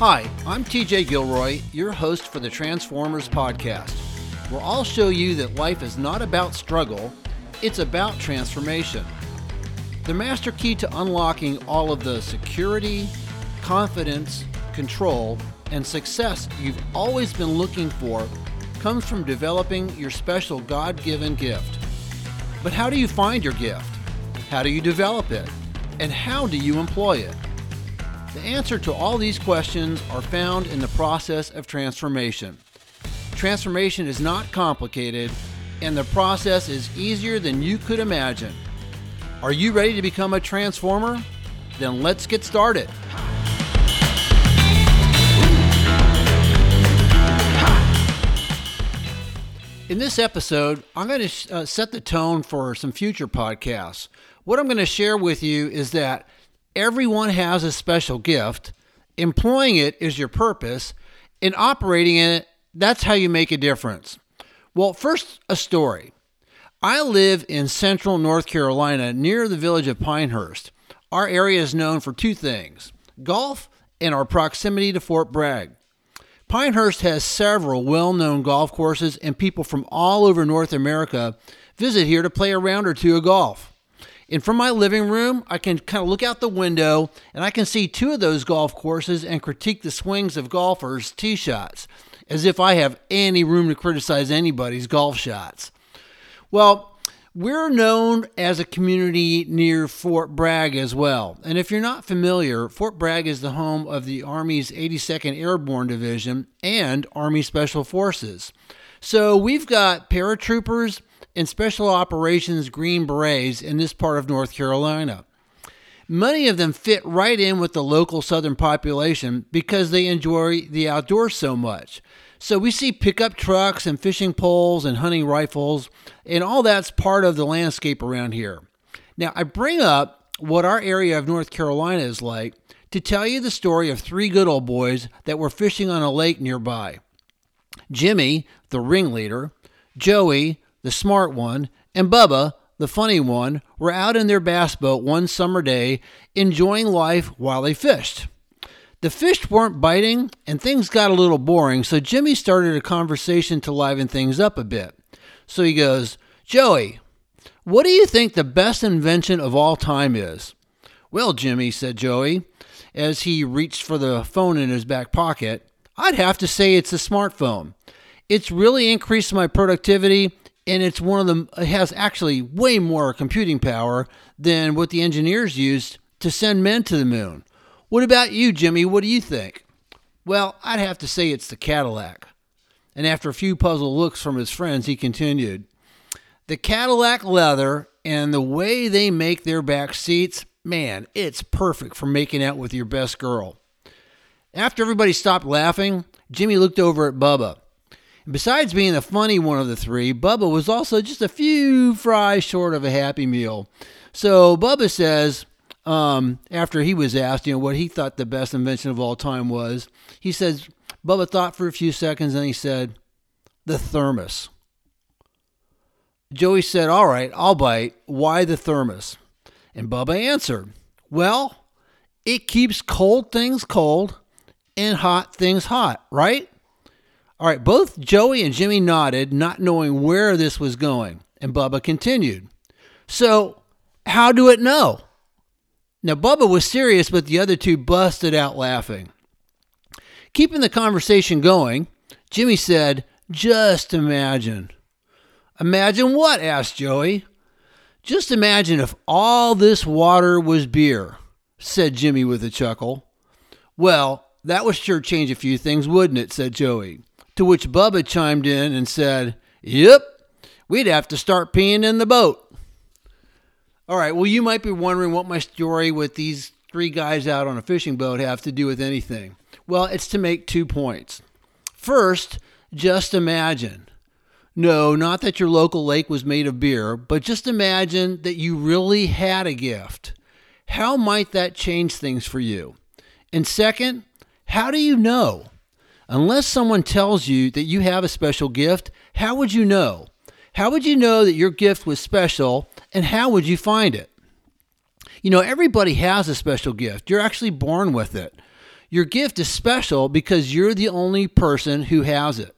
Hi, I'm TJ Gilroy, your host for the Transformers podcast, where I'll show you that life is not about struggle, it's about transformation. The master key to unlocking all of the security, confidence, control, and success you've always been looking for comes from developing your special God given gift. But how do you find your gift? How do you develop it? And how do you employ it? The answer to all these questions are found in the process of transformation. Transformation is not complicated, and the process is easier than you could imagine. Are you ready to become a transformer? Then let's get started. In this episode, I'm going to uh, set the tone for some future podcasts. What I'm going to share with you is that everyone has a special gift, employing it is your purpose, and operating in it, that's how you make a difference. Well, first, a story. I live in central North Carolina near the village of Pinehurst. Our area is known for two things golf and our proximity to Fort Bragg. Pinehurst has several well known golf courses, and people from all over North America visit here to play a round or two of golf. And from my living room, I can kind of look out the window and I can see two of those golf courses and critique the swings of golfers' tee shots, as if I have any room to criticize anybody's golf shots. Well, we're known as a community near Fort Bragg as well. And if you're not familiar, Fort Bragg is the home of the Army's 82nd Airborne Division and Army Special Forces. So we've got paratroopers and Special Operations Green Berets in this part of North Carolina. Many of them fit right in with the local southern population because they enjoy the outdoors so much. So we see pickup trucks and fishing poles and hunting rifles, and all that's part of the landscape around here. Now, I bring up what our area of North Carolina is like to tell you the story of three good old boys that were fishing on a lake nearby. Jimmy, the ringleader, Joey, the smart one, and Bubba, the funny one, were out in their bass boat one summer day enjoying life while they fished. The fish weren't biting, and things got a little boring, so Jimmy started a conversation to liven things up a bit. So he goes, Joey, what do you think the best invention of all time is? Well, Jimmy, said Joey, as he reached for the phone in his back pocket, I'd have to say it's a smartphone. It's really increased my productivity, and it's one of them, it has actually way more computing power than what the engineers used to send men to the moon. What about you, Jimmy? What do you think? Well, I'd have to say it's the Cadillac. And after a few puzzled looks from his friends, he continued The Cadillac leather and the way they make their back seats, man, it's perfect for making out with your best girl. After everybody stopped laughing, Jimmy looked over at Bubba. Besides being the funny one of the three, Bubba was also just a few fries short of a happy meal. So Bubba says, um, after he was asked, you know, what he thought the best invention of all time was, he says, Bubba thought for a few seconds and he said, the thermos. Joey said, All right, I'll bite. Why the thermos? And Bubba answered, Well, it keeps cold things cold and hot things hot, right? All right, both Joey and Jimmy nodded, not knowing where this was going. And Bubba continued, So, how do it know? Now, Bubba was serious, but the other two busted out laughing. Keeping the conversation going, Jimmy said, Just imagine. Imagine what? asked Joey. Just imagine if all this water was beer, said Jimmy with a chuckle. Well, that would sure change a few things, wouldn't it? said Joey. To which Bubba chimed in and said, Yep, we'd have to start peeing in the boat. All right. Well, you might be wondering what my story with these three guys out on a fishing boat have to do with anything. Well, it's to make two points. First, just imagine. No, not that your local lake was made of beer, but just imagine that you really had a gift. How might that change things for you? And second, how do you know? Unless someone tells you that you have a special gift, how would you know? How would you know that your gift was special and how would you find it? You know, everybody has a special gift. You're actually born with it. Your gift is special because you're the only person who has it.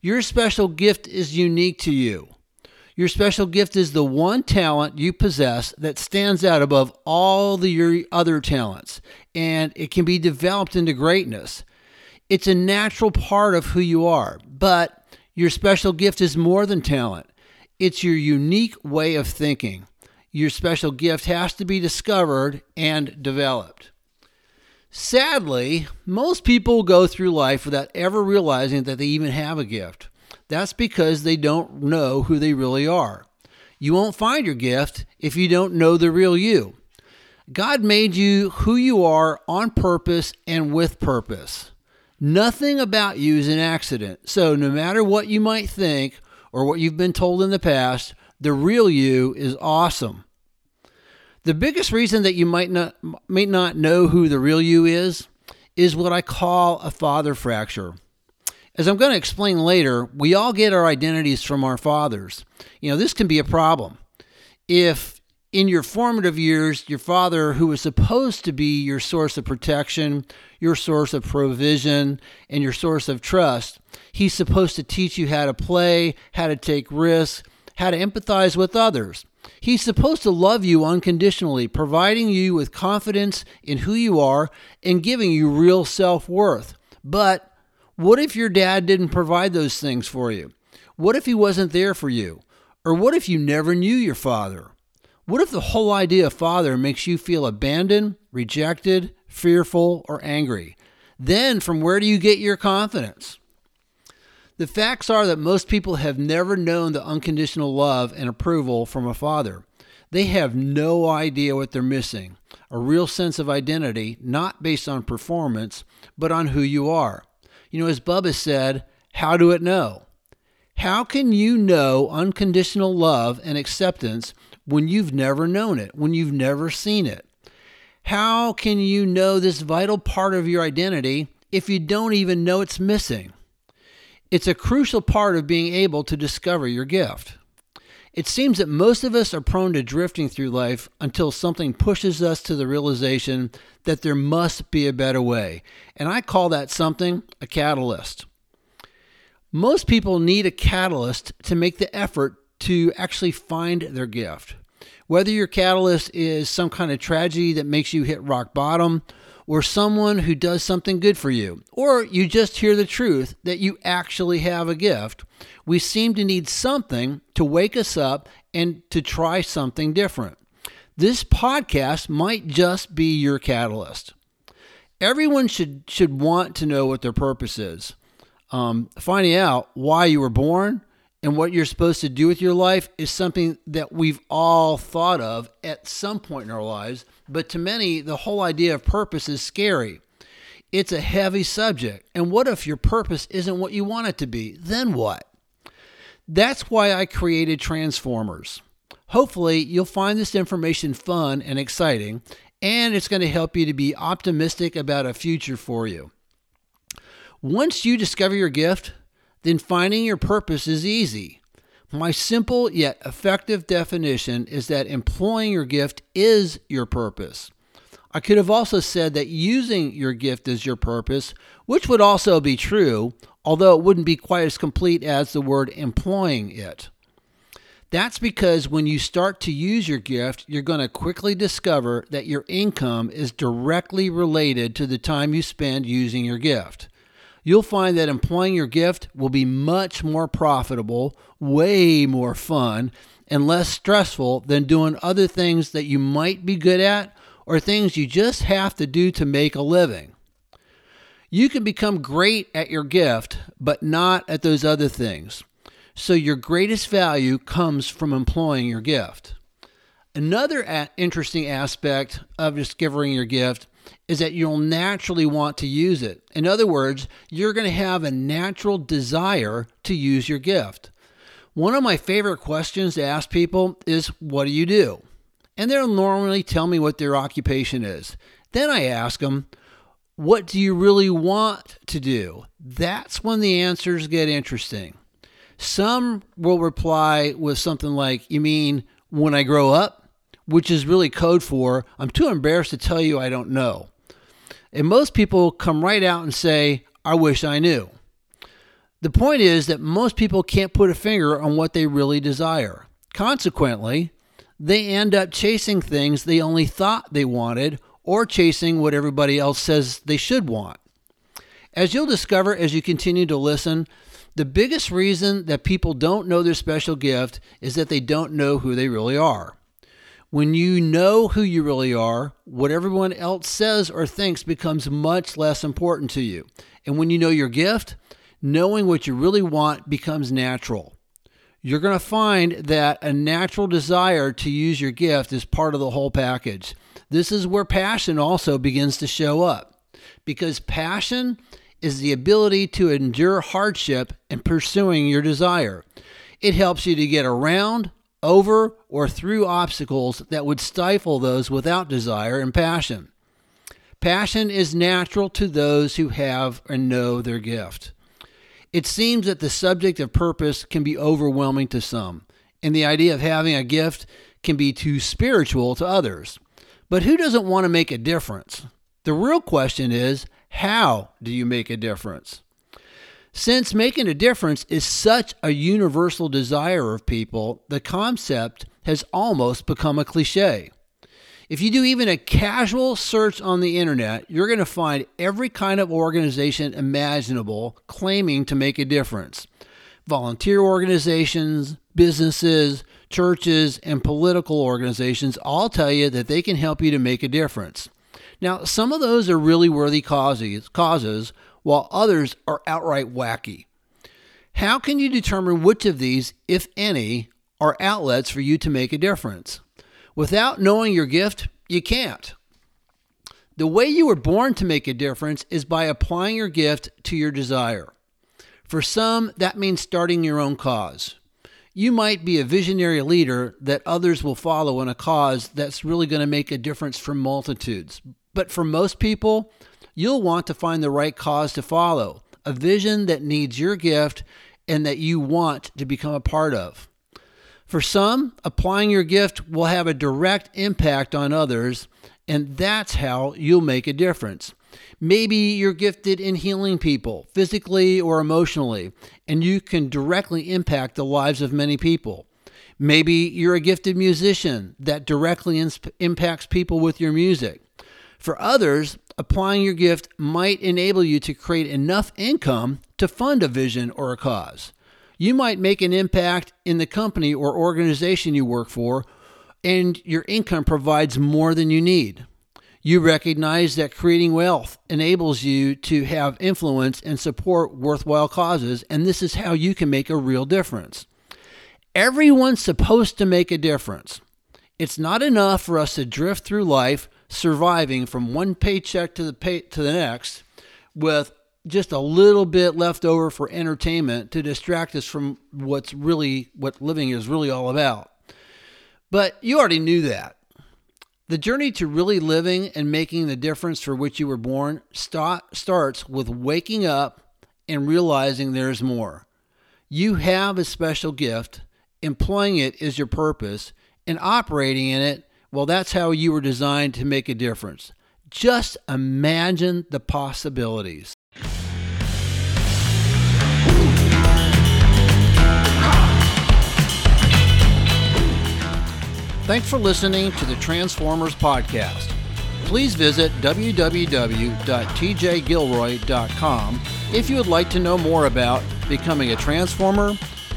Your special gift is unique to you. Your special gift is the one talent you possess that stands out above all the other talents, and it can be developed into greatness. It's a natural part of who you are, but your special gift is more than talent. It's your unique way of thinking. Your special gift has to be discovered and developed. Sadly, most people go through life without ever realizing that they even have a gift. That's because they don't know who they really are. You won't find your gift if you don't know the real you. God made you who you are on purpose and with purpose. Nothing about you is an accident. So, no matter what you might think or what you've been told in the past, the real you is awesome. The biggest reason that you might not may not know who the real you is is what I call a father fracture. As I'm going to explain later, we all get our identities from our fathers. You know, this can be a problem. If in your formative years, your father, who was supposed to be your source of protection, your source of provision, and your source of trust, he's supposed to teach you how to play, how to take risks, how to empathize with others. He's supposed to love you unconditionally, providing you with confidence in who you are and giving you real self worth. But what if your dad didn't provide those things for you? What if he wasn't there for you? Or what if you never knew your father? What if the whole idea of father makes you feel abandoned, rejected, fearful, or angry? Then from where do you get your confidence? The facts are that most people have never known the unconditional love and approval from a father. They have no idea what they're missing a real sense of identity, not based on performance, but on who you are. You know, as Bubba said, how do it know? How can you know unconditional love and acceptance when you've never known it, when you've never seen it? How can you know this vital part of your identity if you don't even know it's missing? It's a crucial part of being able to discover your gift. It seems that most of us are prone to drifting through life until something pushes us to the realization that there must be a better way. And I call that something a catalyst. Most people need a catalyst to make the effort to actually find their gift. Whether your catalyst is some kind of tragedy that makes you hit rock bottom, or someone who does something good for you, or you just hear the truth that you actually have a gift, we seem to need something to wake us up and to try something different. This podcast might just be your catalyst. Everyone should should want to know what their purpose is. Um, finding out why you were born and what you're supposed to do with your life is something that we've all thought of at some point in our lives. But to many, the whole idea of purpose is scary. It's a heavy subject. And what if your purpose isn't what you want it to be? Then what? That's why I created Transformers. Hopefully, you'll find this information fun and exciting, and it's going to help you to be optimistic about a future for you. Once you discover your gift, then finding your purpose is easy. My simple yet effective definition is that employing your gift is your purpose. I could have also said that using your gift is your purpose, which would also be true, although it wouldn't be quite as complete as the word employing it. That's because when you start to use your gift, you're going to quickly discover that your income is directly related to the time you spend using your gift you'll find that employing your gift will be much more profitable, way more fun, and less stressful than doing other things that you might be good at or things you just have to do to make a living. You can become great at your gift, but not at those other things. So, your greatest value comes from employing your gift. Another interesting aspect of discovering your gift is that you'll naturally want to use it. In other words, you're going to have a natural desire to use your gift. One of my favorite questions to ask people is, What do you do? And they'll normally tell me what their occupation is. Then I ask them, What do you really want to do? That's when the answers get interesting. Some will reply with something like, You mean when I grow up? Which is really code for, I'm too embarrassed to tell you I don't know. And most people come right out and say, I wish I knew. The point is that most people can't put a finger on what they really desire. Consequently, they end up chasing things they only thought they wanted or chasing what everybody else says they should want. As you'll discover as you continue to listen, the biggest reason that people don't know their special gift is that they don't know who they really are. When you know who you really are, what everyone else says or thinks becomes much less important to you. And when you know your gift, knowing what you really want becomes natural. You're going to find that a natural desire to use your gift is part of the whole package. This is where passion also begins to show up because passion is the ability to endure hardship in pursuing your desire. It helps you to get around, over, or through obstacles that would stifle those without desire and passion. Passion is natural to those who have and know their gift. It seems that the subject of purpose can be overwhelming to some, and the idea of having a gift can be too spiritual to others. But who doesn't want to make a difference? The real question is how do you make a difference? Since making a difference is such a universal desire of people, the concept has almost become a cliche. If you do even a casual search on the internet, you're going to find every kind of organization imaginable claiming to make a difference. Volunteer organizations, businesses, churches, and political organizations all tell you that they can help you to make a difference. Now, some of those are really worthy causes, causes while others are outright wacky. How can you determine which of these, if any, are outlets for you to make a difference? Without knowing your gift, you can't. The way you were born to make a difference is by applying your gift to your desire. For some, that means starting your own cause. You might be a visionary leader that others will follow in a cause that's really going to make a difference for multitudes. But for most people, you'll want to find the right cause to follow, a vision that needs your gift and that you want to become a part of. For some, applying your gift will have a direct impact on others, and that's how you'll make a difference. Maybe you're gifted in healing people, physically or emotionally, and you can directly impact the lives of many people. Maybe you're a gifted musician that directly impacts people with your music. For others, applying your gift might enable you to create enough income to fund a vision or a cause. You might make an impact in the company or organization you work for, and your income provides more than you need. You recognize that creating wealth enables you to have influence and support worthwhile causes, and this is how you can make a real difference. Everyone's supposed to make a difference. It's not enough for us to drift through life surviving from one paycheck to the pay, to the next with just a little bit left over for entertainment to distract us from what's really what living is really all about. But you already knew that. The journey to really living and making the difference for which you were born start, starts with waking up and realizing there's more. You have a special gift, employing it is your purpose, and operating in it well, that's how you were designed to make a difference. Just imagine the possibilities. Thanks for listening to the Transformers Podcast. Please visit www.tjgilroy.com if you would like to know more about becoming a Transformer,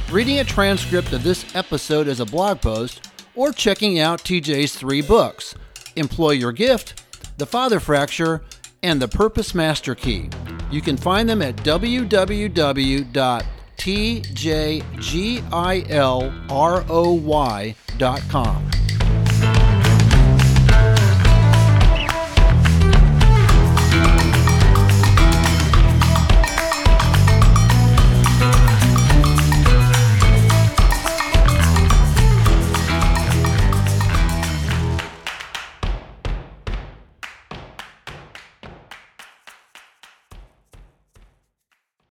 reading a transcript of this episode as a blog post, or checking out TJ's three books Employ Your Gift, The Father Fracture, and The Purpose Master Key. You can find them at www.tjgilroy.com.